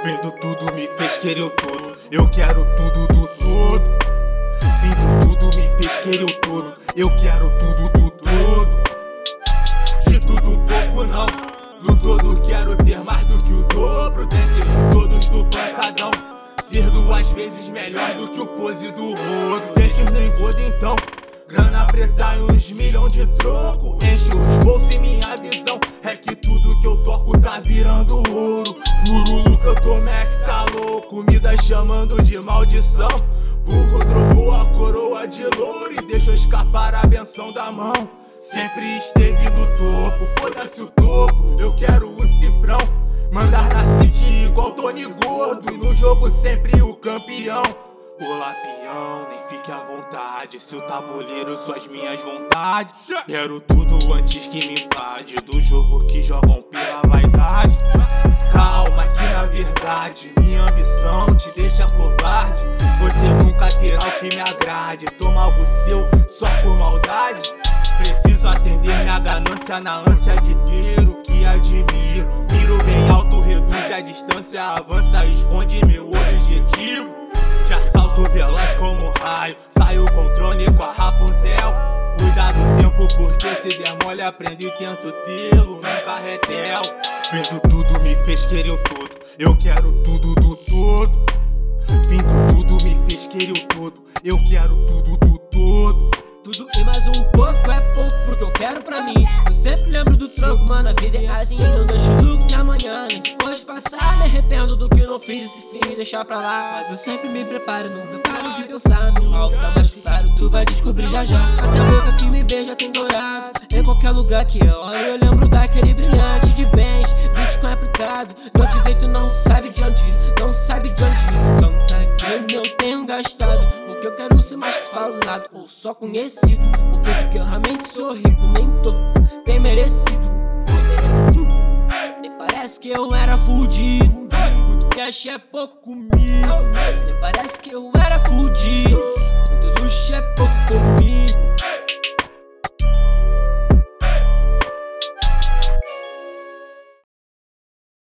Vendo tudo me fez querer o todo. Eu quero tudo do todo. Vendo tudo me fez querer o todo. Eu quero tudo do todo. De tudo um pouco não. Do todo quero ter mais do que o dobro. Dentre todos do pancadão. Ser duas vezes melhor do que o pose do rodo. Deixa no engodo então. Grana preta e uns milhão de troco. Enche os bolsos e minha visão é que tudo que eu toco tá virando ouro. Puro lucro, eu tô Mac, tá louco. Me dá chamando de maldição. Burro dropou a coroa de louro e deixou escapar a benção da mão. Sempre esteve no topo, foda-se o topo. Eu quero o cifrão. Mandar na city igual Tony Gordo. No jogo sempre o campeão. Olá, peão, nem fique à vontade. Seu tabuleiro, suas minhas vontades. Quero tudo antes que me invade. Do jogo que jogam pela vaidade. Verdade, minha ambição te deixa covarde. Você nunca terá o que me agrade. Toma algo seu só por maldade. Preciso atender minha ganância na ânsia de ter o que admiro. Miro bem alto, reduz a distância, avança, esconde meu objetivo. Te assalto veloz como raio, saio com trone com a Rapunzel. Cuida do tempo porque se der mole aprendo e tento tê-lo num carretel. Vendo tudo me fez querer o eu quero tudo do todo. Vendo tudo me fez querer o todo, eu quero tudo do todo. Tudo e mais um pouco é pouco porque eu quero pra mim. Eu sempre lembro do troco, mano. A vida é assim. Não deixo o lucro de amanhã, nem hoje passar. Me arrependo do que não fiz esse fim deixar pra lá. Mas eu sempre me preparo, nunca paro de pensar. Meu alvo tá mais claro, tu vai descobrir já já. Até a boca que me beija tem dourado. Em qualquer lugar que eu olho, eu lembro daquele brilhante de bens. Não te veio, tu não sabe de onde, não sabe de onde. Tanta grana eu tenho gastado. Porque eu quero ser mais que falado ou só conhecido. Porque que eu realmente sou rico, nem tô bem merecido. merecido. Nem parece que eu era fudido. Muito cash é pouco comigo. Nem parece que eu era fudido.